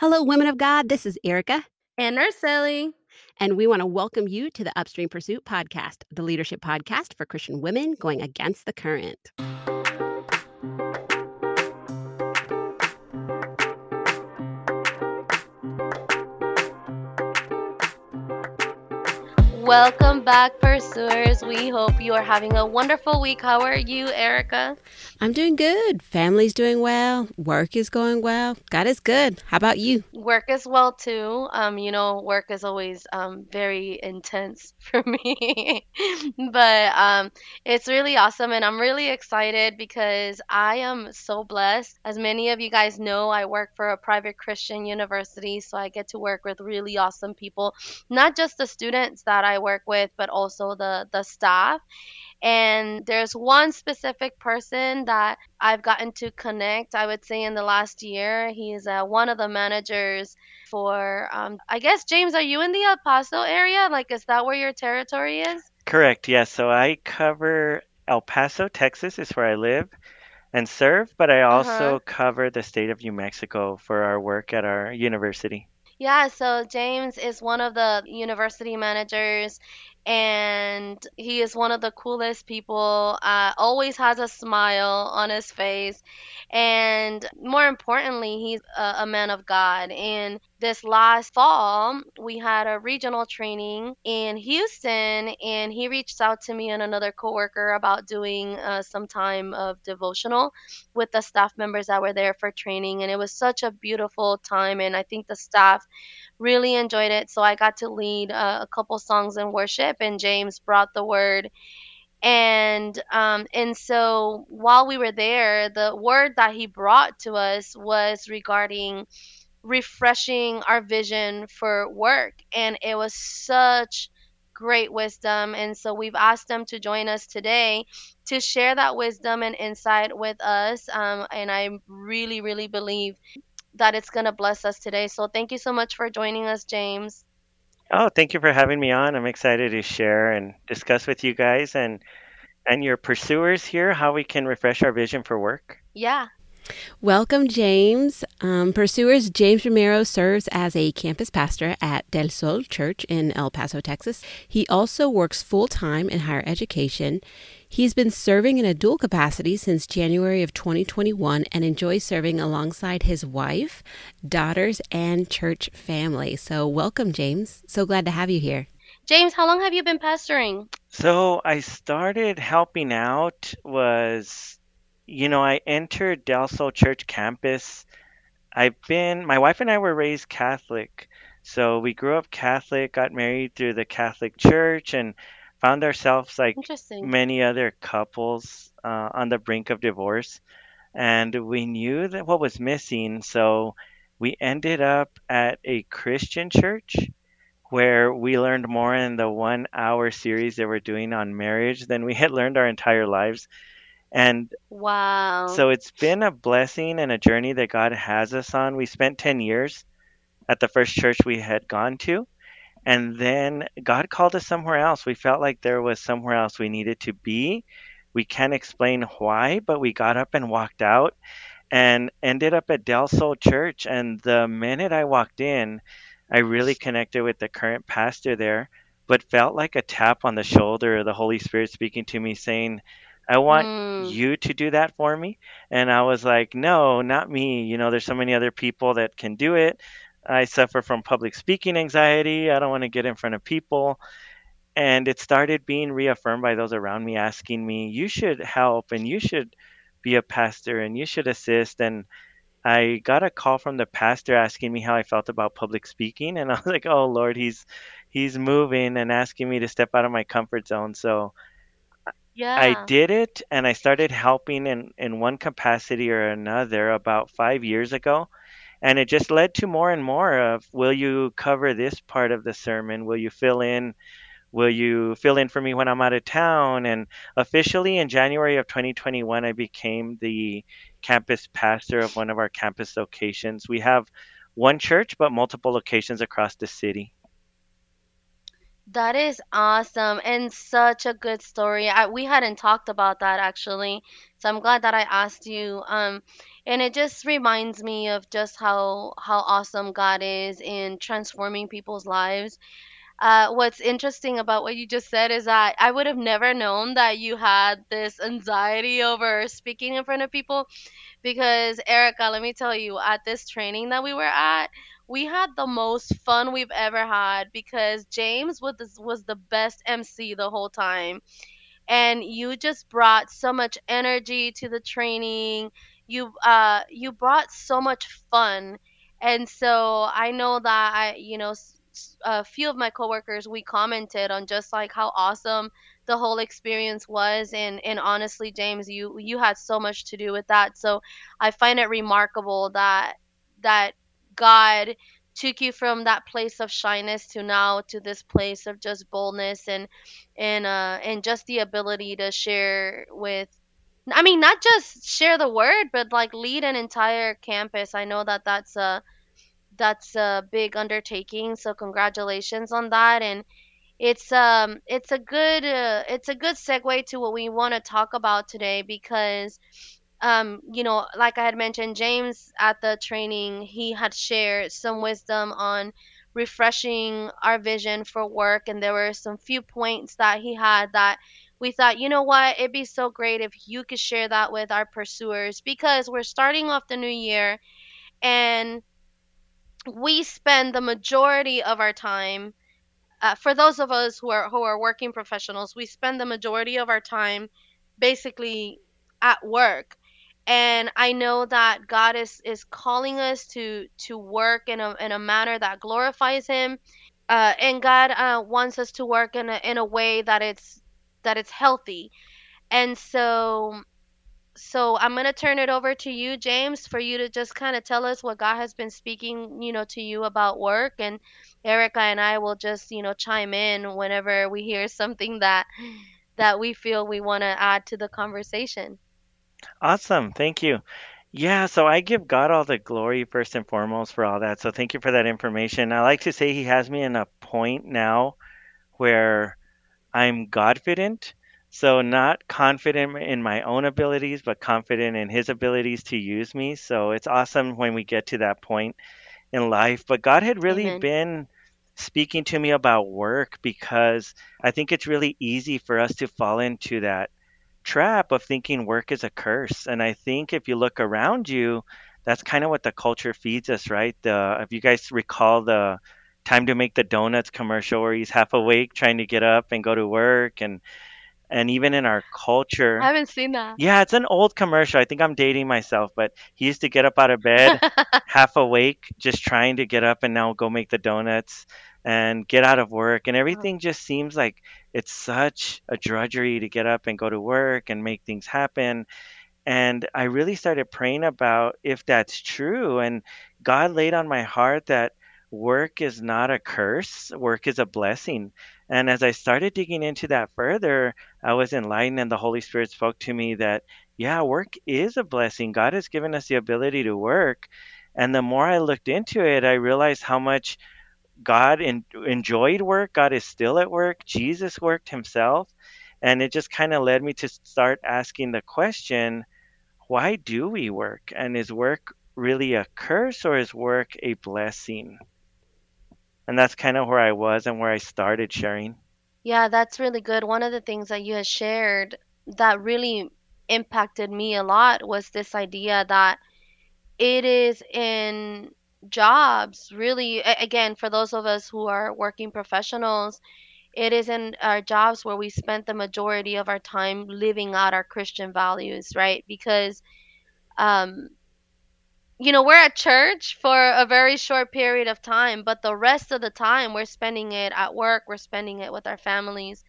Hello, women of God. This is Erica. And Urseli. And we want to welcome you to the Upstream Pursuit podcast, the leadership podcast for Christian women going against the current. Welcome back, pursuers. We hope you are having a wonderful week. How are you, Erica? I'm doing good. Family's doing well. Work is going well. God is good. How about you? Work as well too. Um, you know, work is always um very intense for me, but um, it's really awesome, and I'm really excited because I am so blessed. As many of you guys know, I work for a private Christian university, so I get to work with really awesome people, not just the students that I work with, but also the the staff. And there's one specific person that I've gotten to connect, I would say, in the last year. He's uh, one of the managers for, um, I guess, James, are you in the El Paso area? Like, is that where your territory is? Correct, yes. So I cover El Paso, Texas, is where I live and serve, but I also Uh-huh. cover the state of New Mexico for our work at our university. Yeah, so James is one of the university managers, and he is one of the coolest people. Uh, always has a smile on his face, and more importantly, he's a, a man of God. And this last fall, we had a regional training in Houston, and he reached out to me and another coworker about doing uh, some time of devotional with the staff members that were there for training, and it was such a beautiful time. And I think the staff really enjoyed it. So I got to lead uh, a couple songs in worship, and James brought the word. And um, and so while we were there, the word that he brought to us was regarding refreshing our vision for work, and it was such great wisdom. And so we've asked them to join us today to share that wisdom and insight with us. Um, and I really, really believe that it's going to bless us today. So thank you so much for joining us, James. Oh, thank you for having me on. I'm excited to share and discuss with you guys and and your pursuers here how we can refresh our vision for work. Yeah. Welcome, James. Um, Pursuers, James Romero serves as a campus pastor at Del Sol Church in El Paso, Texas. He also works full time in higher education. He's been serving in a dual capacity since January of 2021 and enjoys serving alongside his wife, daughters, and church family. So, welcome, James. So glad to have you here. James, how long have you been pastoring? So I started helping out was you know, I entered Del Sol Church campus. I've been my wife and I were raised Catholic. So we grew up Catholic, got married through the Catholic Church and found ourselves like many other couples uh, on the brink of divorce. And we knew that what was missing, so we ended up at a Christian church where we learned more in the one hour series they were doing on marriage than we had learned our entire lives. And Wow. so it's been a blessing and a journey that God has us on. We spent 10 years at the first church we had gone to. And then God called us somewhere else. We felt like there was somewhere else we needed to be. We can't explain why, but we got up and walked out and ended up at Del Sol Church. And the minute I walked in, I really connected with the current pastor there, but felt like a tap on the shoulder, of the Holy Spirit speaking to me, saying, I want Mm, you to do that for me. And I was like, no, not me. You know, there's so many other people that can do it. I suffer from public speaking anxiety. I don't want to get in front of people. And it started being reaffirmed by those around me asking me, you should help and you should be a pastor and you should assist. And I got a call from the pastor asking me how I felt about public speaking. And I was like, oh, Lord, he's. He's moving and asking me to step out of my comfort zone. So I did it and I started helping in, in one capacity or another about five years ago. And it just led to more and more of will you cover this part of the sermon? Will you fill in? Will you fill in for me when I'm out of town? And officially in January of 2021, I became the campus pastor of one of our campus locations. We have one church, but multiple locations across the city. That is awesome and such a good story. I, we hadn't talked about that actually So I'm glad that I asked you. Um, and it just reminds me of just how how awesome God is in transforming people's lives. Uh, what's interesting about what you just said is that I would have never known that you had this anxiety over speaking in front of people because Erica, let me tell you, at this training that we were at, we had the most fun we've ever had because James was the, was the best MC the whole time and you just brought so much energy to the training. You uh you brought so much fun. And so I know that I you know a few of my coworkers we commented on just like how awesome the whole experience was and and honestly James you you had so much to do with that. So I find it remarkable that that God took you from that place of shyness to now to this place of just boldness and and uh and just the ability to share with I mean not just share the word but like lead an entire campus. I know that that's a that's a big undertaking, so congratulations on that and it's um it's a good uh, it's a good segue to what we want to talk about today because um you know like I had mentioned James at the training he had shared some wisdom on refreshing our vision for work and there were some few points that he had that we thought you know what it'd be so great if you could share that with our pursuers because we're starting off the new year and we spend the majority of our time uh, for those of us who are who are working professionals, we spend the majority of our time basically at work. And I know that God is is calling us to to work in a in a manner that glorifies Him. Uh, and God uh, wants us to work in a in a way that it's that it's healthy. And so so I'm going to turn it over to you, James, for you to just kind of tell us what God has been speaking, you know, to you about work. And Erica and I will just, you know, chime in whenever we hear something that that we feel we want to add to the conversation. Awesome. Thank you. Yeah, so I give God all the glory first and foremost for all that. So thank you for that information. I like to say He has me in a point now where I'm Godfident. So not confident in my own abilities, but confident in His abilities to use me. So it's awesome when we get to that point in life. But God had really Amen. been speaking to me about work because I think it's really easy for us to fall into that trap of thinking work is a curse. And I think if you look around you, that's kind of what the culture feeds us, right? The if you guys recall the time to make the donuts commercial where he's half awake trying to get up and go to work and and even in our culture I haven't seen that. yeah, it's an old commercial. I think I'm dating myself, but he used to get up out of bed half awake, just trying to get up and now go make the donuts and get out of work. And everything just seems like it's such a drudgery to get up and go to work and make things happen. And I really started praying about if that's true. And God laid on my heart that work is not a curse, work is a blessing. And as I started digging into that further, I was enlightened, and the Holy Spirit spoke to me that, yeah, work is a blessing. God has given us the ability to work. And the more I looked into it, I realized how much God en- enjoyed work. God is still at work. Jesus worked himself. And it just kind of led me to start asking the question why do we work? And is work really a curse or is work a blessing? And that's kind of where I was and where I started sharing. Yeah, that's really good. One of the things that you had shared that really impacted me a lot was this idea that it is in jobs really again for those of us who are working professionals it is in our jobs where we spend the majority of our time living out our christian values right? Because um you know we're at church for a very short period of time but the rest of the time we're spending it at work we're spending it with our families.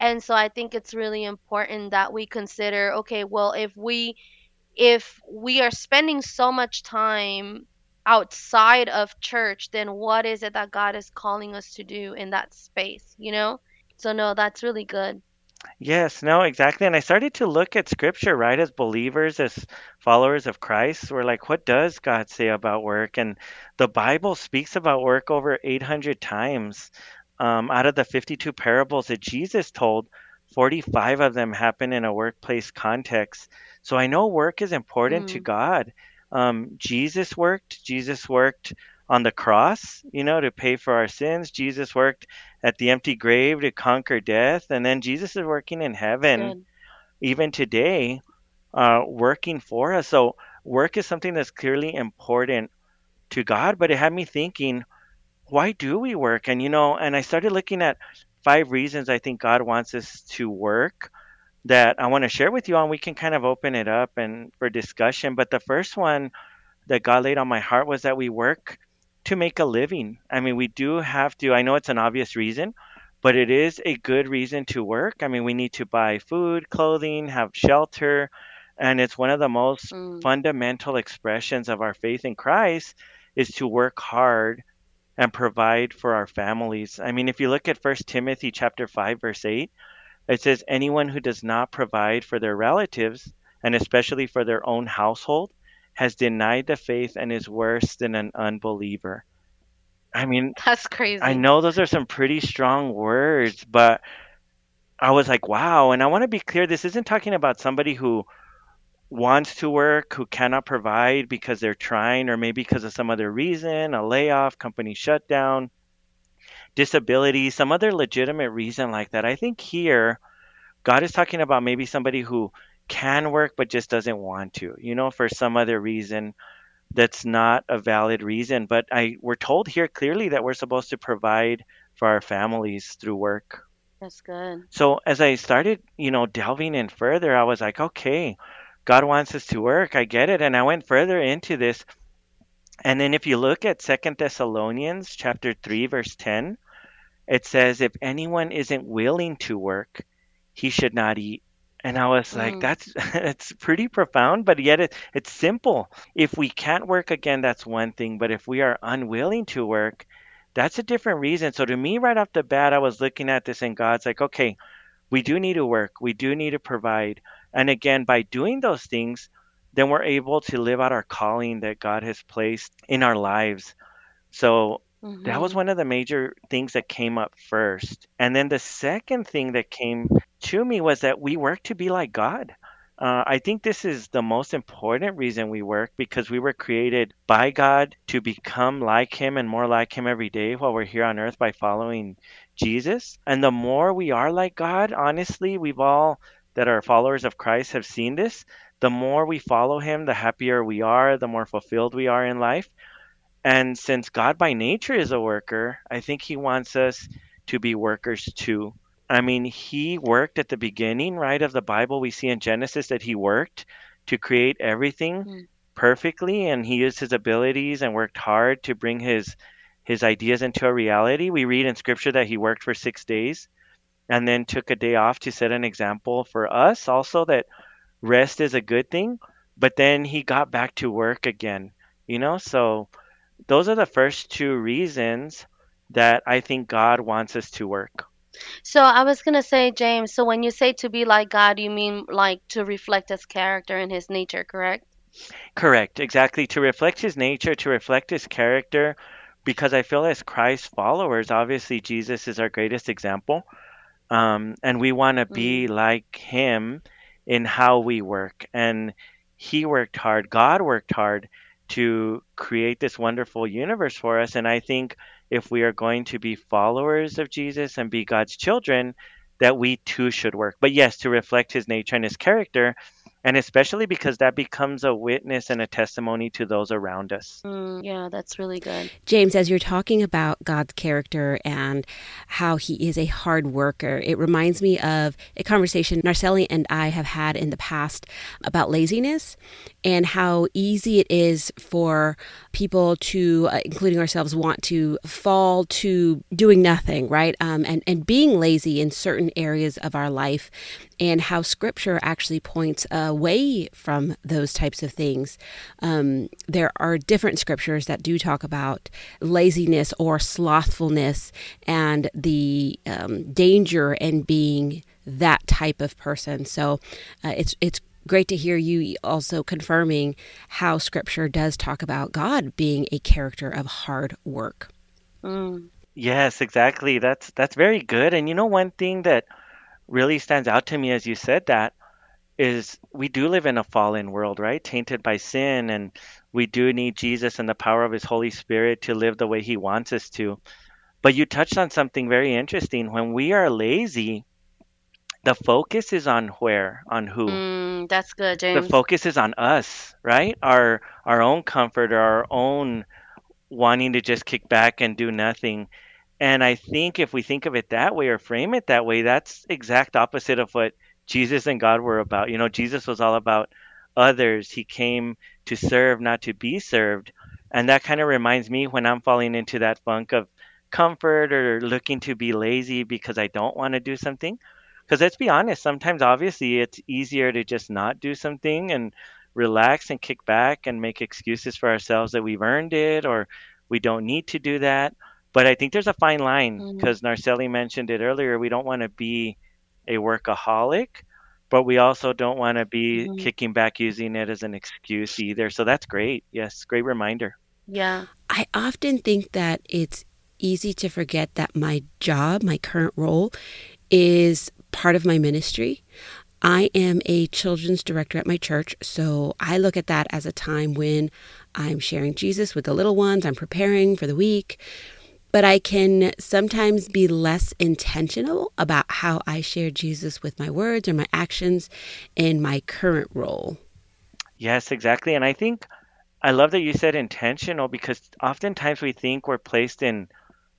And so i think it's really important that we consider okay well if we if we are spending so much time outside of church, then what is it that God is calling us to do in that space, you know? So, no, that's really good. Yes, no, exactly. And I started to look at scripture, right, as believers, as followers of Christ. We're like, what does God say about work? And the Bible speaks about work over 800 times. Um, out of the 52 parables that Jesus told, 45 of them happen in a workplace context. So I know work is important to Mm. God. Um, Jesus worked. Jesus worked on the cross, you know, to pay for our sins. Jesus worked at the empty grave to conquer death. And then Jesus is working in heaven good. even today, uh, working for us. So work is something that's clearly important to God, but it had me thinking, why do we work? And you know, and I started looking at five reasons I think God wants us to work that I want to share with you and we can kind of open it up and for discussion. But the first one that God laid on my heart was that we work to make a living. I mean, we do have to, I know it's an obvious reason, but it is a good reason to work. I mean, we need to buy food, clothing, have shelter, and it's one of the most Mm. fundamental expressions of our faith in Christ is to work hard and provide for our families. I mean, if you look at First Timothy chapter 5 verse 8, it says anyone who does not provide for their relatives and especially for their own household has denied the faith and is worse than an unbeliever. I mean, That's crazy. I know those are some pretty strong words, but I was like, wow. And I want to be clear this isn't talking about somebody who wants to work, who cannot provide because they're trying, or maybe because of some other reason, a layoff, company shutdown, disability, some other legitimate reason like that. I think here, God is talking about maybe somebody who can work but just doesn't want to, you know, for some other reason that's not a valid reason. But I we're told here clearly that we're supposed to provide for our families through work. That's good. So as I started, you know, delving in further, I was like, okay, God wants us to work. I get it. And I went further into this. And then if you look at Second Thessalonians chapter 3 verse 10, it says if anyone isn't willing to work, he should not eat. And I was like, Mm. that's it's pretty profound, but yet it, it's simple. If we can't work again, that's one thing. But if we are unwilling to work, that's a different reason. So to me, right off the bat, I was looking at this and God's like, okay, we do need to work. We do need to provide. And again, by doing those things, then we're able to live out our calling that God has placed in our lives. So that was Mhm. one of the major things that came up first. And then the second thing that came to me was that we work to be like God. Uh, I think this is the most important reason we work because we were created by God to become like Him and more like Him every day while we're here on earth by following Jesus. And the more we are like God, honestly, we've all that are followers of Christ have seen this. The more we follow Him, the happier we are, the more fulfilled we are in life. And since God by nature is a worker, I think he wants us to be workers too. I mean, he worked at the beginning, right, of the Bible. We see in Genesis that he worked to create everything Mm. perfectly and he used his abilities and worked hard to bring his his ideas into a reality. We read in scripture that he worked for 6 days and then took a day off to set an example for us also that rest is a good thing, but then he got back to work again. You know, so those are the first two reasons that I think God wants us to work. So I was gonna say, James, so when you say to be like God, you mean like to reflect his character and his nature, correct? Correct, exactly. To reflect his nature, to reflect his character, because I feel as Christ followers, obviously Jesus is our greatest example. Um, and we want to be Mm. like him in how we work. And he worked hard, God worked hard to create this wonderful universe for us. And I think if we are going to be followers of Jesus and be God's children, that we too should work. But yes, to reflect his nature and his character, and especially because that becomes a witness and a testimony to those around us. Mm, yeah, that's really good. James, as you're talking about God's character and how he is a hard worker, it reminds me of a conversation Narcelli and I have had in the past about laziness and how easy it is for people to, uh, including ourselves, want to fall to doing nothing, right? Um, and, and being lazy in certain areas of our life, and how scripture actually points away from those types of things. Um, there are different scriptures that do talk about laziness or slothfulness and the um, danger in being that type of person. So uh, it's it's great to hear you also confirming how scripture does talk about God being a character of hard work. Mm. Yes, exactly. That's that's very good. And you know one thing that really stands out to me as you said that is we do live in a fallen world, right? Tainted by sin, and we do need Jesus and the power of His Holy Spirit to live the way He wants us to. But you touched on something very interesting. When we are lazy, the focus is on where, on who. Mm, that's good, The focus is on us, right? Our our own comfort or our own wanting to just kick back and do nothing. And I think if we think of it that way or frame it that way, that's exact opposite of what Jesus and God were about. You know, Jesus was all about others. He came to serve, not to be served. And that kind of reminds me when I'm falling into that funk of comfort or looking to be lazy because I don't want to do something. Because let's be honest, sometimes obviously it's easier to just not do something and relax and kick back and make excuses for ourselves that we've earned it or we don't need to do that. But I think there's a fine line Mm, because Narcelli mentioned it earlier. We don't want to be a workaholic, but we also don't want to be mhm. kicking back using it as an excuse either. So that's great. Yes, great reminder. Yeah. I often think that it's easy to forget that my job, my current role, is part of my ministry. I am a children's director at my church, so I look at that as a time when I'm sharing Jesus with the little ones, I'm preparing for the week. But I can sometimes be less intentional about how I share Jesus with my words or my actions in my current role. Yes, exactly. And I think I love that you said intentional because oftentimes we think we're placed in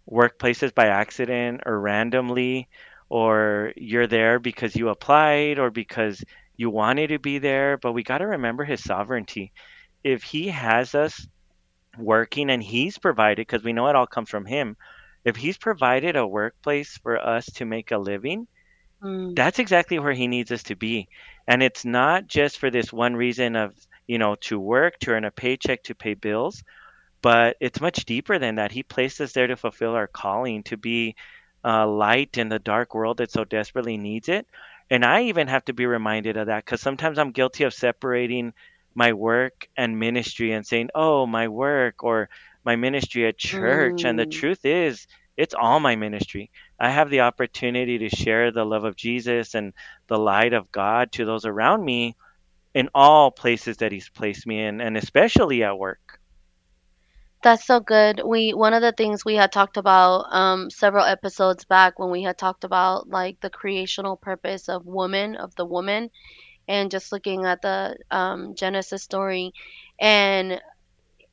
workplaces by accident or randomly, or you're there because you applied or because you wanted to be there. But we got to remember his sovereignty. If he has us working and he's provided, because we know it all comes from him, if he's provided a workplace for us to make a living, Mm, that's exactly where he needs us to be. And it's not just for this one reason of, you know, to work, to earn a paycheck, to pay bills, but it's much deeper than that. He placed us there to fulfill our calling, to be uh, light in the dark world that so desperately needs it. And I even have to be reminded of that because sometimes I'm guilty of separating my work and ministry and saying, oh, my work or my ministry at church. And the mm. truth is, it's all my ministry. I have the opportunity to share the love of Jesus and the light of God to those around me in all places that He's placed me in, and especially at work. That's so good. We one of the things we had talked about um several episodes back when we had talked about like the creational purpose of woman, of the woman, and just looking at the um Genesis story and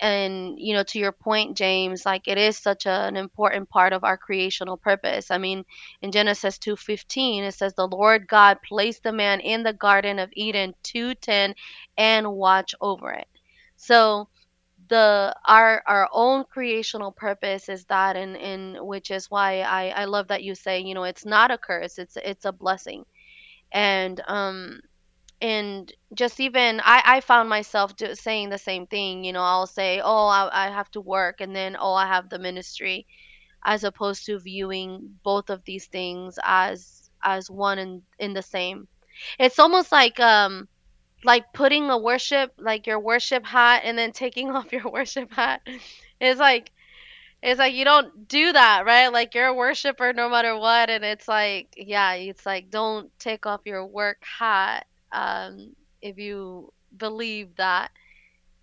and you know to your point James like it is such a, an important part of our creational purpose. I mean in Genesis 2:15 it says the Lord God placed the man in the garden of Eden to tend and watch over it. So the our our own creational purpose is that and and which is why I I love that you say you know it's not a curse it's it's a blessing and um and just even I I found myself do, saying the same thing you know I'll say oh I, I have to work and then oh I have the ministry as opposed to viewing both of these things as as one and in the same. It's almost like um like putting a worship like your worship hat and then taking off your worship hat. It's like it's like you don't do that right? Like you're a worshiper no matter what and it's like yeah it's like don't take off your work hat um if you believe that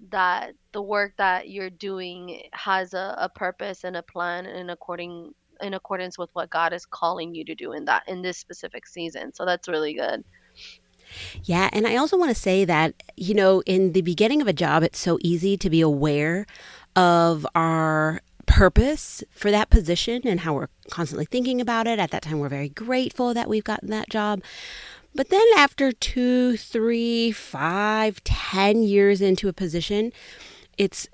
that the work that you're doing has a, a purpose and a plan in according in accordance with what God is calling you to do in that in this specific season so that's really good Yeah, and I also want to say that, you know, in the beginning of a job, it's so easy to be aware of our purpose for that position and how we're constantly thinking about it. At that time, we're very grateful that we've gotten that job. But then after two, three, five, ten years into a position, it's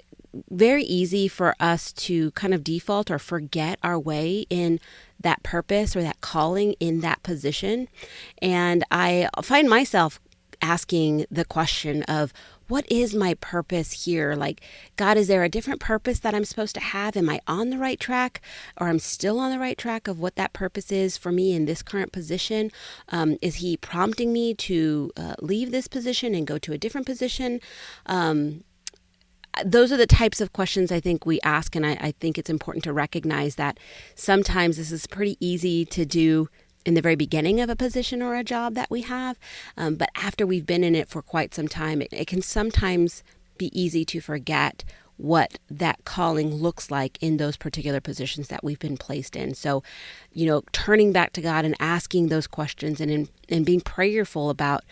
very easy for us to kind of default or forget our way in that purpose or that calling in that position. And I find myself asking the question of what is my purpose here? Like, God, is there a different purpose that I'm supposed to have? Am I on the right track or I'm still on the right track of what that purpose is for me in this current position? Um, is He prompting me to uh, leave this position and go to a different position? Um, those are the types of questions I think we ask, and I, I think it's important to recognize that sometimes this is pretty easy to do in the very beginning of a position or a job that we have. Um, but after we've been in it for quite some time, it, it can sometimes be easy to forget what that calling looks like in those particular positions that we've been placed in. So, you know, turning back to God and asking those questions and in, and being prayerful about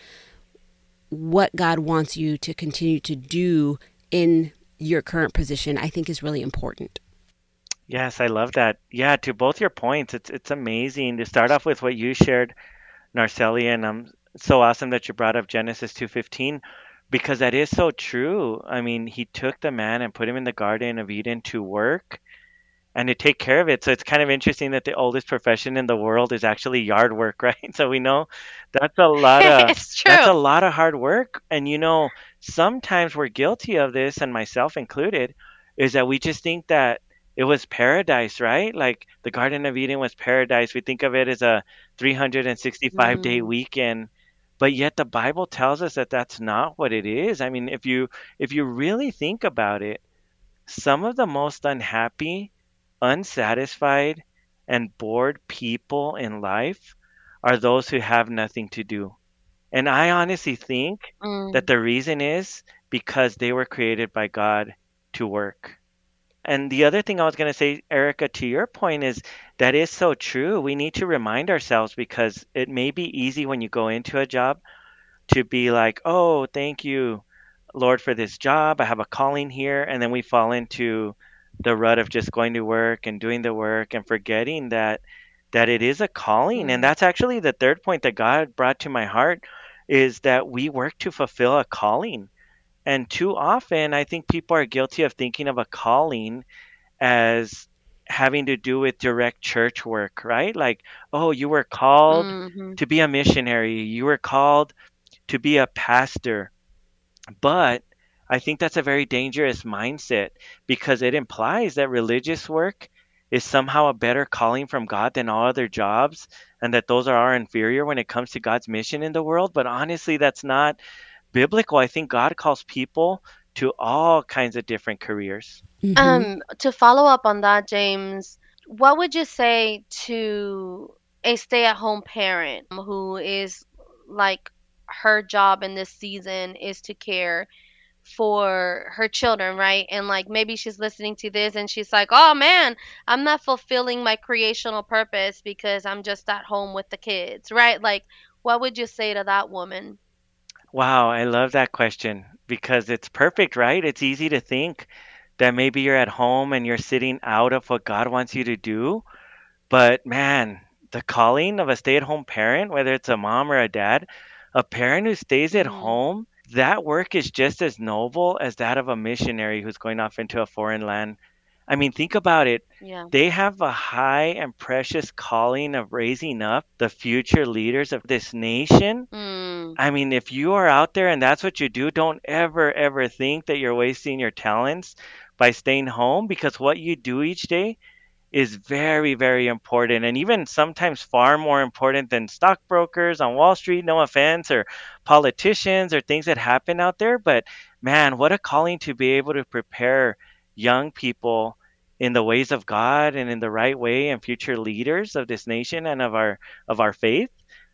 what God wants you to continue to do in your current position, I think is really important. Yes, I love that. Yeah, to both your points, it's it's amazing to start off with what you shared, Narceli, and I'm so awesome that you brought up Genesis 2:15 because that is so true. I mean, he took the man and put him in the garden of Eden to work and to take care of it. So it's kind of interesting that the oldest profession in the world is actually yard work, right? So we know that's a lot of that's a lot of hard work and you know, sometimes we're guilty of this and myself included is that we just think that it was paradise, right? Like the Garden of Eden was paradise. We think of it as a 365 day Mm. weekend, but yet the Bible tells us that that's not what it is. I mean, if you if you really think about it, some of the most unhappy, unsatisfied, and bored people in life are those who have nothing to do. And I honestly think that Mm, the reason is because they were created by God to work. And the other thing I was going to say, Erica, to your point is that is so true. We need to remind ourselves because it may be easy when you go into a job to be like, oh, thank you, Lord, for this job. I have a calling here. And then we fall into the rut of just going to work and doing the work and forgetting that that it is a calling. And mm, that's actually the third point that God brought to my heart is that we work to fulfill a calling. And too often, I think people are guilty of thinking of a calling as having to do with direct church work, right? Like, oh, you were called mhm, to be a missionary, you were called to be a pastor. But I think that's a very dangerous mindset because it implies that religious work is somehow a better calling from God than all other jobs and that those are our inferior when it comes to God's mission in the world. But honestly, that's not biblical. I think God calls people to all kinds of different careers. hmm Um, to follow up on that, James, what would you say to a stay-at-home parent who is like her job in this season is to care for her children, right? And like maybe she's listening to this and she's like, "Oh man, I'm not fulfilling my creational purpose because I'm just at home with the kids," right? Like, what would you say to that woman? Wow, I love that question because it's perfect, right? It's easy to think that maybe you're at home and you're sitting out of what God wants you to do. But man, the calling of a stay at home parent, whether it's a mom or a dad, a parent who stays at Mm, home, that work is just as noble as that of a missionary who's going off into a foreign land. I mean, think about it. yeah. They have a high and precious calling of raising up the future leaders of this nation. Mm, Mm-hmm. I mean, if you are out there and that's what you do, don't ever, ever think that you're wasting your talents by staying home because what you do each day is very, very important and even sometimes far more important than stockbrokers on Wall Street, no offense, or politicians or things that happen out there. But man, what a calling to be able to prepare young people in the ways of God and in the right way and future leaders of this nation and of our of our faith.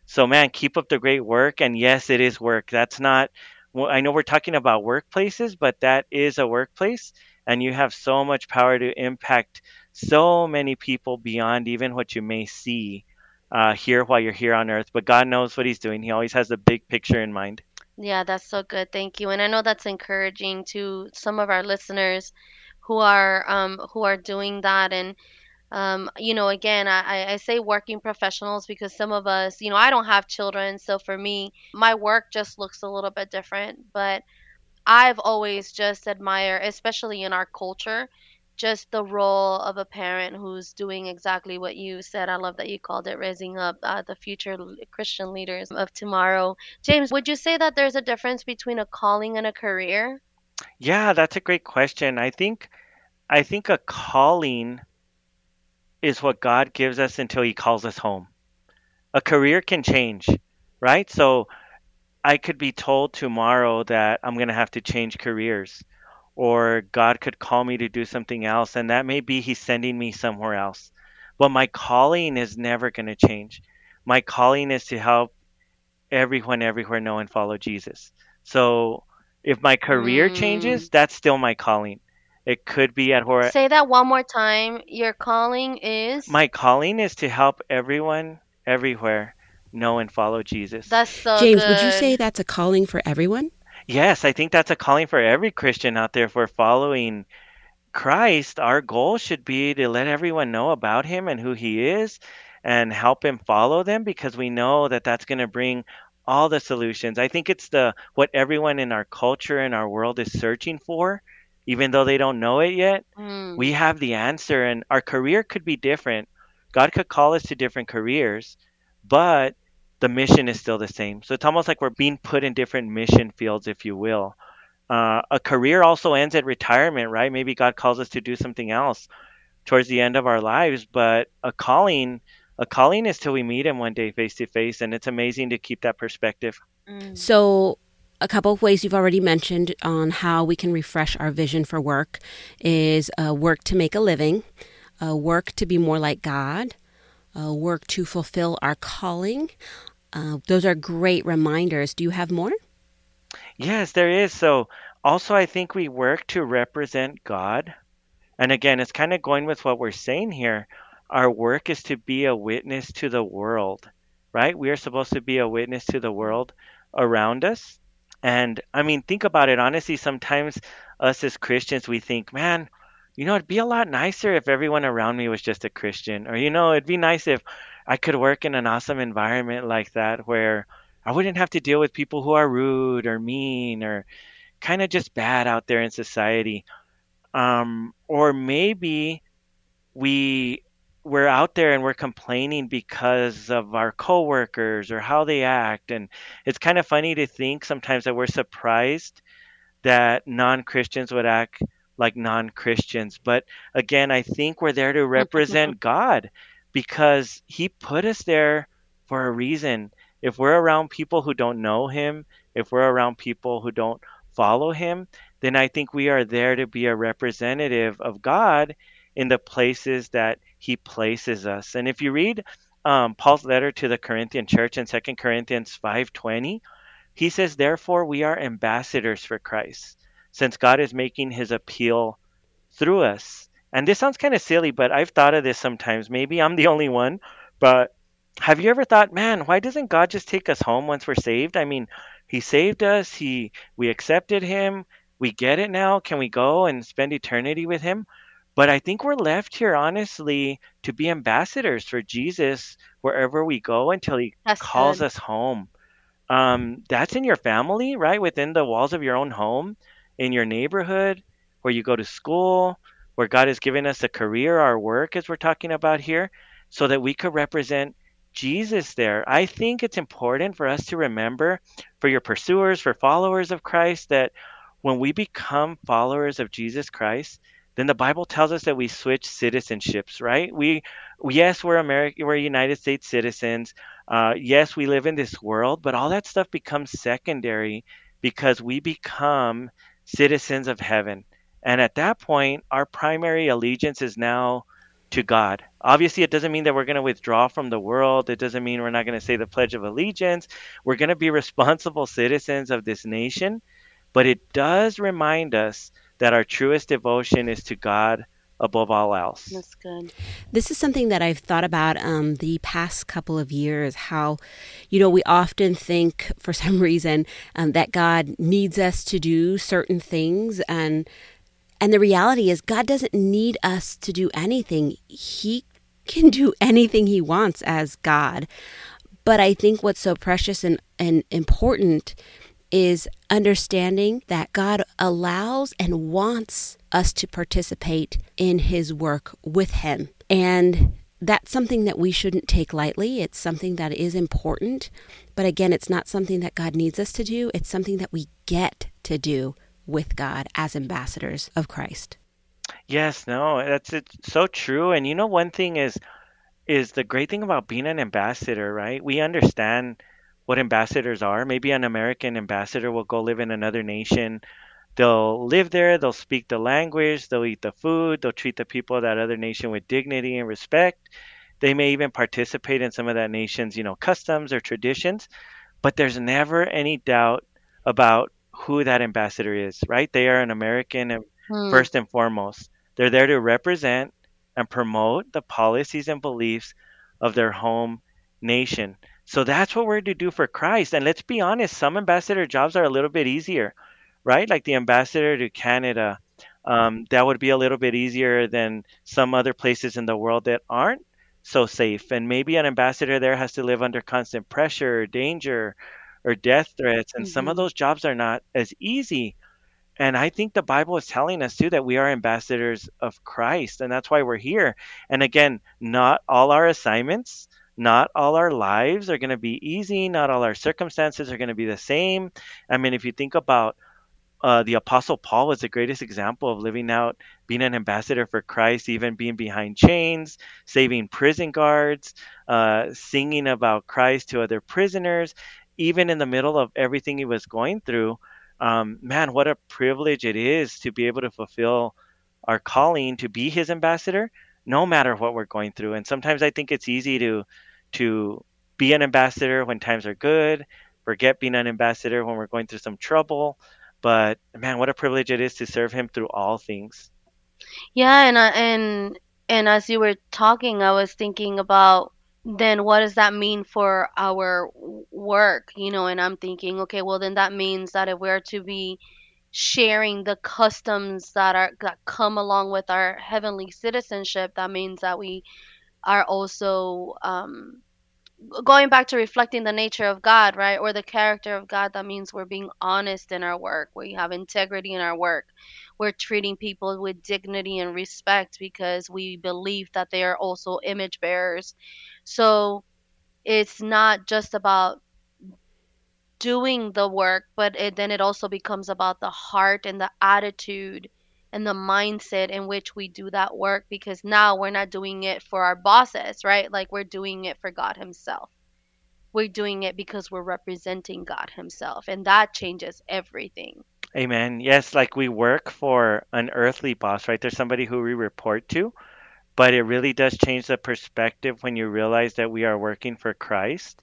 So man, keep up the great work and yes, it is work. That's not I know we're talking about workplaces, but that is a workplace and you have so much power to impact so many people beyond even what you may see uh, here while you're here on earth. But God knows what He's doing. He always has the big picture in mind. yeah, that's so good. Thank you. And I know that's encouraging to some of our listeners who are um who are doing that and um you know again I, I say working professionals because some of us you know I don't have children so for me my work just looks a little bit different but I've always just admired especially in our culture just the role of a parent who's doing exactly what you said. I love that you called it raising up uh, the future Christian leaders of tomorrow. James, would you say that there's a difference between a calling and a career? Yeah, that's a great question. I think I think a calling is what God gives us until He calls us home. A career can change, right? So I could be told tomorrow that I'm going to have to change careers, or God could call me to do something else, and that may be He's sending me somewhere else. But my calling is never going to change. my calling is to help everyone everywhere know and follow Jesus. So if my career Mm. changes, that's still my calling. It could be at where Say that one more time. Your calling is. my calling is to help everyone everywhere know and follow Jesus. That's so James, good. would you say that's a calling for everyone? Yes, I think that's a calling for every Christian out there. If we're following Christ, our goal should be to let everyone know about him and who he is and help him follow them because we know that that's going to bring all the solutions. I think it's the what everyone in our culture and our world is searching for, even though they don't know it yet. Mm. We have the answer and our career could be different. God could call us to different careers, but the mission is still the same. So it's almost like we're being put in different mission fields, if you will. Uh, a career also ends at retirement, right? Maybe God calls us to do something else towards the end of our lives, but a calling, a calling is till we meet Him one day face to face, and it's amazing to keep that perspective. Mm. So, a couple of ways you've already mentioned on how we can refresh our vision for work is uh, work to make a living, uh, work to be more like God, uh, work to fulfill our calling. Uh, those are great reminders. Do you have more? Yes, there is. So also, I think we work to represent God. And again, it's kind of going with what we're saying here. Our work is to be a witness to the world, right? We are supposed to be a witness to the world around us. And I mean, think about it. Honestly, sometimes us as Christians, we think, man, you know, it'd be a lot nicer if everyone around me was just a Christian. Or, you know, it'd be nice if I could work in an awesome environment like that where I wouldn't have to deal with people who are rude or mean or kind of just bad out there in society. Um, or maybe we we're out there and we're complaining because of our coworkers or how they act. And it's kind of funny to think sometimes that we're surprised that non-Christians would act like non-Christians. But again I think we're there to represent God because he put us there for a reason. If we're around people who don't know him if we're around people who don't follow him then I think we are there to be a representative of God in the places that he places us. And if you read um, Paul's letter to the Corinthian church in 2 Corinthians 5:20, he says, "Therefore we are ambassadors for Christ, since God is making his appeal through us." And this sounds kind of silly, but I've thought of this sometimes. Maybe I'm the only one, but have you ever thought, man, why doesn't God just take us home once we're saved? I mean, he saved us, he we accepted him, we get it now. Can we go and spend eternity with him? But I think we're left here, honestly, to be ambassadors for Jesus wherever we go until He That's calls good. us home. Um, that's in your family, right? Within the walls of your own home, in your neighborhood, where you go to school, where God has given us a career, our work, as we're talking about here, so that we could represent Jesus there. I think it's important for us to remember, for your pursuers, for followers of Christ, that when we become followers of Jesus Christ, then the Bible tells us that we switch citizenships, right? We, yes, we're American, we're United States citizens. Uh, yes, we live in this world, but all that stuff becomes secondary because we become citizens of heaven. And at that point, our primary allegiance is now to God. Obviously, it doesn't mean that we're going to withdraw from the world. It doesn't mean we're not going to say the Pledge of Allegiance. We're going to be responsible citizens of this nation. But it does remind us that our truest devotion is to God above all else. That's good. This is something that I've thought about um, the past couple of years. How, you know, we often think for some reason um, that God needs us to do certain things, and and the reality is God doesn't need us to do anything. He can do anything He wants as God. But I think what's so precious and, and important is understanding that God allows and wants us to participate in His work with Him. And that's something that we shouldn't take lightly. It's something that is important. But again, it's not something that God needs us to do, it's something that we get to do with God as ambassadors of Christ. Yes, no, that's it's so true. And you know, one thing is is the great thing about being an ambassador, right? We understand what ambassadors are. Maybe an American ambassador will go live in another nation. They'll live there, they'll speak the language, they'll eat the food, they'll treat the people of that other nation with dignity and respect. They may even participate in some of that nation's, you know, customs or traditions, but there's never any doubt about who that ambassador is, right? They are an American Hmm. first and foremost. They're there to represent and promote the policies and beliefs of their home nation. So that's what we're to do for Christ. And let's be honest, some ambassador jobs are a little bit easier, right? Like the ambassador to Canada. Um, that would be a little bit easier than some other places in the world that aren't so safe. And maybe an ambassador there has to live under constant pressure, or danger, or death threats. And some of Mhm. those jobs are not as easy. And I think the Bible is telling us too that we are ambassadors of Christ, and that's why we're here. And again, not all our assignments, not all our lives are going to be easy, not all our circumstances are going to be the same. I mean, if you think about uh, the Apostle Paul was the greatest example of living out being an ambassador for Christ, even being behind chains, saving prison guards, uh, singing about Christ to other prisoners, even in the middle of everything he was going through. Um, man, what a privilege it is to be able to fulfill our calling to be his ambassador, no matter what we're going through. And sometimes I think it's easy to to be an ambassador when times are good, forget being an ambassador when we're going through some trouble. But man, what a privilege it is to serve him through all things. Yeah, and I, and and as you were talking, I was thinking about then what does that mean for our work, you know, and I'm thinking, okay, well then that means that if we're to be sharing the customs that are that come along with our heavenly citizenship, that means that we are also um going back to reflecting the nature of God, right? Or the character of God, that means we're being honest in our work. We have integrity in our work. We're treating people with dignity and respect because we believe that they are also image bearers. So it's not just about doing the work, but it, then it also becomes about the heart and the attitude and the mindset in which we do that work because now we're not doing it for our bosses, right? Like we're doing it for God Himself. We're doing it because we're representing God Himself, and that changes everything. Amen. Yes, like we work for an earthly boss, right? There's somebody who we report to, but it really does change the perspective when you realize that we are working for Christ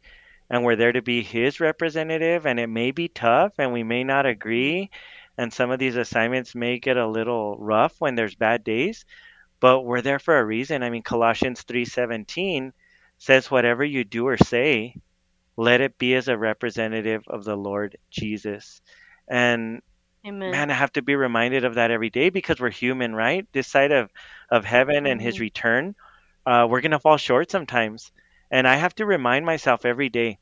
and we're there to be his representative and it may be tough and we may not agree and some of these assignments may get a little rough when there's bad days, but we're there for a reason. I mean, Colossians 3:17 says whatever you do or say, let it be as a representative of the Lord Jesus. And Amen. man, I have to be reminded of that every day because we're human, right? This side of of heaven and His Mhm. return, uh, we're gonna fall short sometimes, and I have to remind myself every day.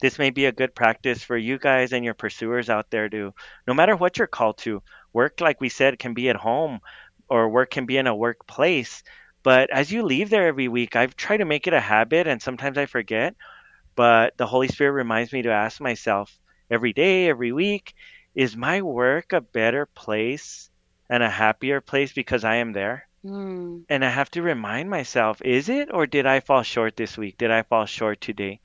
This may be a good practice for you guys and your pursuers out there to, no matter what you're called to, work like we said can be at home, or work can be in a workplace. But as you leave there every week, I've tried to make it a habit, and sometimes I forget. But the Holy Spirit reminds me to ask myself every day, every week, is my work a better place and a happier place because I am there? Mm. And I have to remind myself, is it or did I fall short this week? Did I fall short today?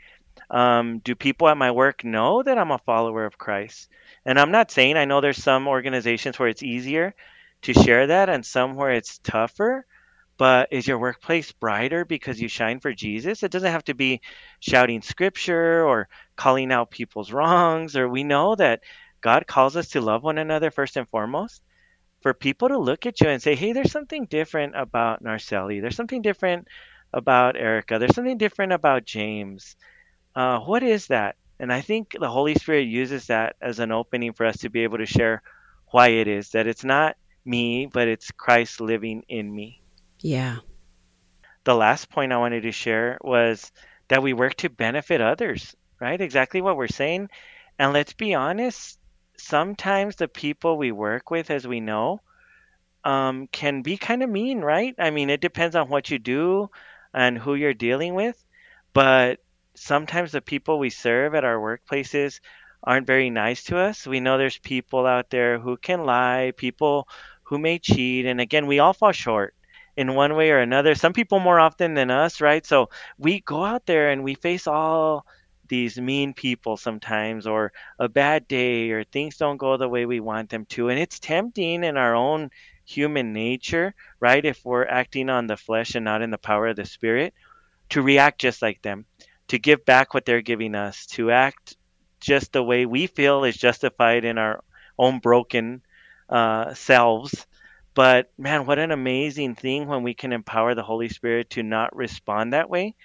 Um, do people at my work know that I'm a follower of Christ? And I'm not saying I know there's some organizations where it's easier to share that and some where it's tougher. But is your workplace brighter because you shine for Jesus? It doesn't have to be shouting scripture or calling out people's wrongs, or we know that God calls us to love one another first and foremost. For people to look at you and say, hey, there's something different about Narcelli. There's something different about Erica. There's something different about James. Uh, what is that? And I think the Holy Spirit uses that as an opening for us to be able to share why it is that it's not me, but it's Christ living in me Yeah. the last point I wanted to share was that we work to benefit others, right? Exactly what we're saying. And let's be honest, sometimes the people we work with, as we know, um, can be kind of mean, right? I mean, it depends on what you do and who you're dealing with. But sometimes the people we serve at our workplaces aren't very nice to us. We know there's people out there who can lie, people who may cheat. And again, we all fall short in one way or another. Some people more often than us, right? So we go out there and we face all these mean people sometimes, or a bad day, or things don't go the way we want them to. And it's tempting in our own human nature, right? If we're acting on the flesh and not in the power of the spirit, to react just like them, to give back what they're giving us, to act just the way we feel is justified in our own broken uh, selves. But man, what an amazing thing when we can empower the Holy Spirit to not respond that way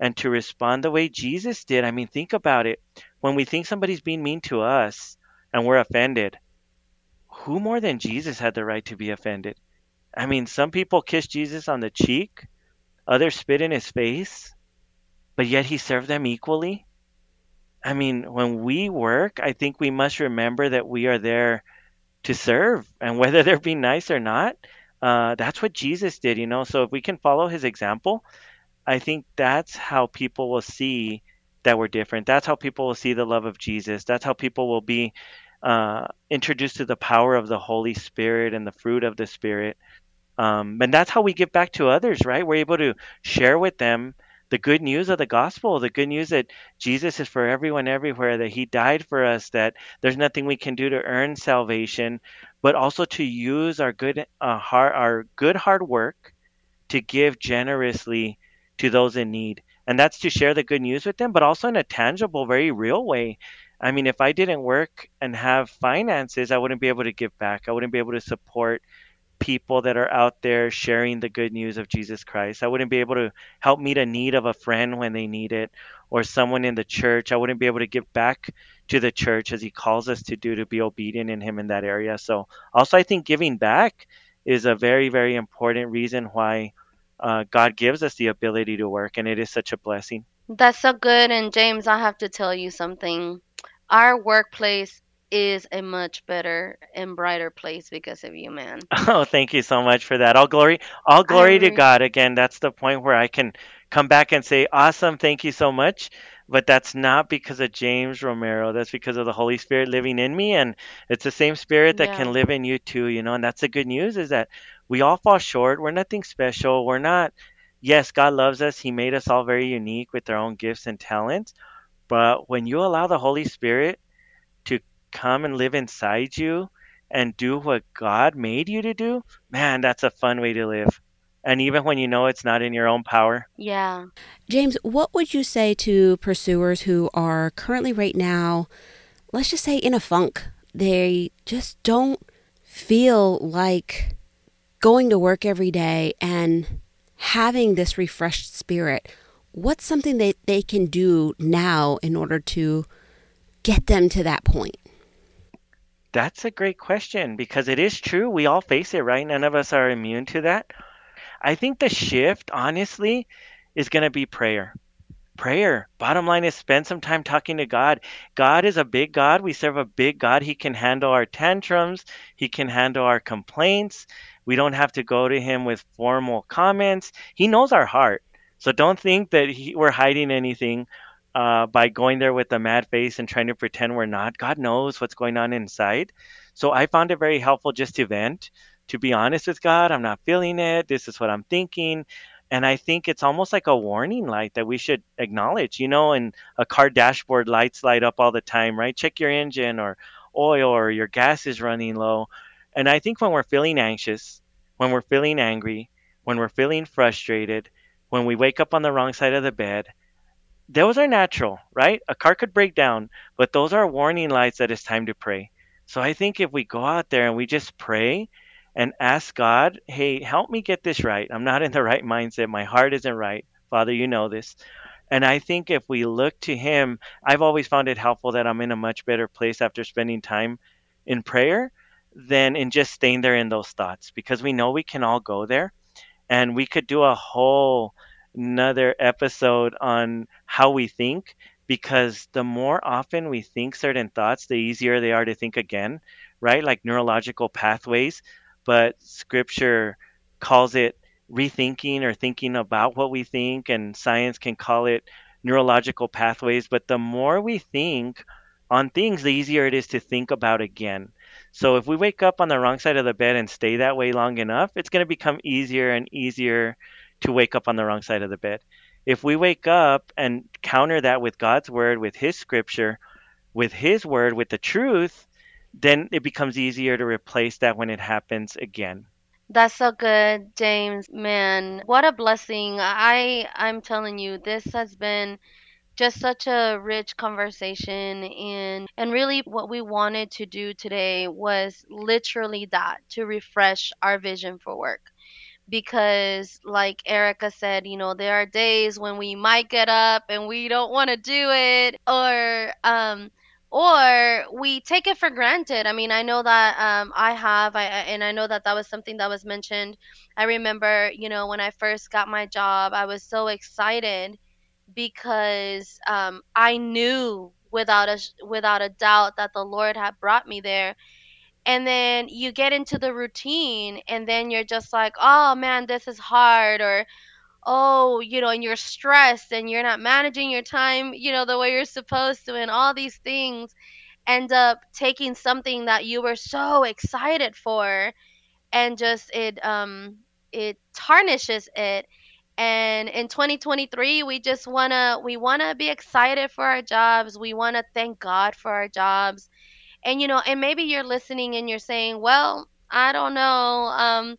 and to respond the way Jesus did. I mean, think about it. When we think somebody's being mean to us and we're offended, who more than Jesus had the right to be offended? I mean, some people kiss Jesus on the cheek, others spit in his face, but yet he served them equally. I mean, when we work, I think we must remember that we are there to serve, and whether they're being nice or not, uh, that's what Jesus did, you know. So if we can follow his example, I think that's how people will see that we're different. That's how people will see the love of Jesus. That's how people will be uh, introduced to the power of the Holy Spirit and the fruit of the Spirit. Um, and that's how we give back to others, right? We're able to share with them the good news of the gospel, the good news that Jesus is for everyone everywhere, that he died for us, that there's nothing we can do to earn salvation, but also to use our good uh, our good hard work to give generously to those in need. And that's to share the good news with them, but also in a tangible, very real way. I mean, if I didn't work and have finances, I wouldn't be able to give back. I wouldn't be able to support people that are out there sharing the good news of Jesus Christ. I wouldn't be able to help meet a need of a friend when they need it or someone in the church. I wouldn't be able to give back to the church as he calls us to do to be obedient in him in that area. So also I think giving back is a very very important reason why uh, God gives us the ability to work and it is such a blessing. That's so good and James, I have to tell you something. Our workplace is a much better and brighter place because of you, man. Oh, thank you so much for that. All glory, all glory to God. Again, that's the point where I can come back and say, "Awesome, thank you so much." But that's not because of James Romero. That's because of the Holy Spirit living in me, and it's the same Spirit that Yeah. can live in you too. You know, and that's the good news is that we all fall short. We're nothing special. We're not. Yes, God loves us. He made us all very unique with our own gifts and talents. But when you allow the Holy Spirit to come and live inside you and do what God made you to do, man, that's a fun way to live. And even when you know it's not in your own power. Yeah. James, what would you say to pursuers who are currently right now, let's just say in a funk? They just don't feel like going to work every day and having this refreshed spirit. What's something that they can do now in order to get them to that point? That's a great question because it is true. We all face it, right? None of us are immune to that. I think the shift, honestly, is going to be prayer. Prayer. Bottom line is spend some time talking to God. God is a big God. We serve a big God. He can handle our tantrums, He can handle our complaints. We don't have to go to Him with formal comments. He knows our heart. So don't think that he, we're hiding anything uh, by going there with a mad face and trying to pretend we're not. God knows what's going on inside. So I found it very helpful just to vent, to be honest with God. I'm not feeling it. This is what I'm thinking. And I think it's almost like a warning light that we should acknowledge. You know, and a car dashboard lights light up all the time, right? Check your engine or oil or your gas is running low. And I think when we're feeling anxious, when we're feeling angry, when we're feeling frustrated, when we wake up on the wrong side of the bed, those are natural, right? A car could break down, but those are warning lights that it's time to pray. So I think if we go out there and we just pray and ask God, hey, help me get this right. I'm not in the right mindset. My heart isn't right. Father, you know this. And I think if we look to Him, I've always found it helpful that I'm in a much better place after spending time in prayer than in just staying there in those thoughts because we know we can all go there and we could do a whole another episode on how we think because the more often we think certain thoughts the easier they are to think again right? Like neurological pathways. But scripture calls it rethinking or thinking about what we think and science can call it neurological pathways. But the more we think on things the easier it is to think about again. So if we wake up on the wrong side of the bed and stay that way long enough it's going to become easier and easier to wake up on the wrong side of the bed. If we wake up and counter that with God's word, with His scripture, with His word, with the truth, then it becomes easier to replace that when it happens again. That's so good, James. Man, what a blessing. I I'm telling you, this has been just such a rich conversation and and really what we wanted to do today was literally that to refresh our vision for work because like Erica said, you know, there are days when we might get up and we don't want to do it or um or we take it for granted. I mean, I know that um I have I and I know that that was something that was mentioned. I remember, you know, when I first got my job, I was so excited because um I knew without a without a doubt that the Lord had brought me there and then you get into the routine and then you're just like oh man this is hard or oh you know and you're stressed and you're not managing your time you know the way you're supposed to and all these things end up taking something that you were so excited for and just it um it tarnishes it. And in 2023 we just want to we want to be excited for our jobs. We want to thank god for our jobs and you know and maybe you're listening and you're saying well i don't know um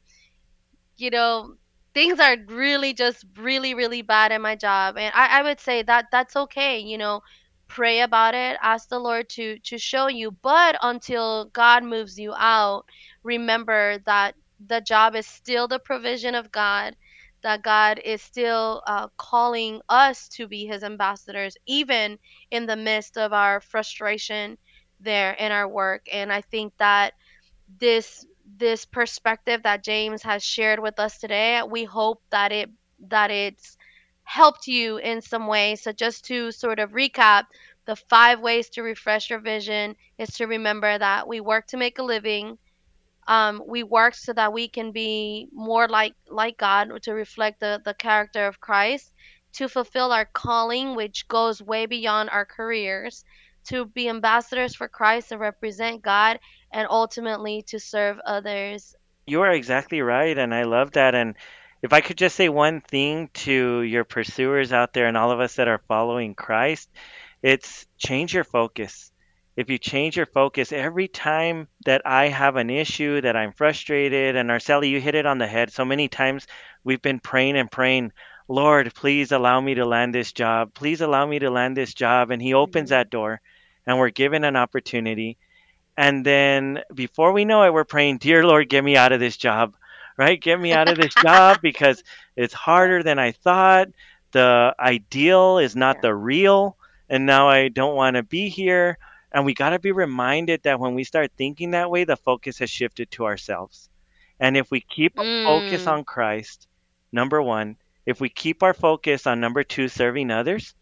you know things are really just really really bad at my job. And I, I would say that that's okay you know pray about it ask the lord to to show you. But until god moves you out remember that the job is still the provision of god that god is still uh, calling us to be his ambassadors even in the midst of our frustration there in our work and i think that this this perspective that James has shared with us today. We hope that it that it's helped you in some way. So just to sort of recap, the five ways to refresh your vision is to remember that we work to make a living, um, we work so that we can be more like like God to reflect the, the character of Christ, to fulfill our calling, which goes way beyond our careers, to be ambassadors for Christ and represent God, and ultimately to serve others. You are exactly right, and I love that. And if I could just say one thing to your pursuers out there and all of us that are following Christ, it's change your focus. If you change your focus every time that I have an issue, that I'm frustrated, and Arceli, you hit it on the head. So many times we've been praying and praying, Lord, please allow me to land this job. Please allow me to land this job. And He opens Mhm. that door, and we're given an opportunity. And then before we know it, we're praying, Dear Lord, get me out of this job, right? Get me out of this job because it's harder than I thought. The ideal is not Yeah. the real. And now I don't want to be here. And we got to be reminded that when we start thinking that way, the focus has shifted to ourselves. And if we keep our focus Mm, on Christ, number one, if we keep our focus on number two, serving others,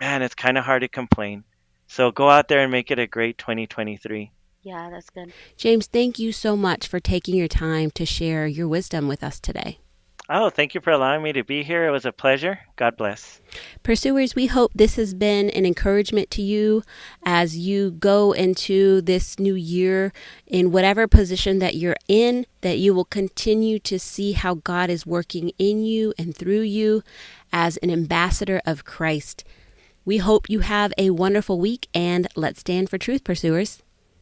man, it's kind of hard to complain. So go out there and make it a great 2023. yeah, that's good. James, thank you so much for taking your time to share your wisdom with us today. Oh, thank you for allowing me to be here. It was a pleasure. God bless. Pursuers, we hope this has been an encouragement to you as you go into this new year in whatever position that you're in, that you will continue to see how God is working in you and through you as an ambassador of Christ. We hope you have a wonderful week and let's stand for truth, pursuers.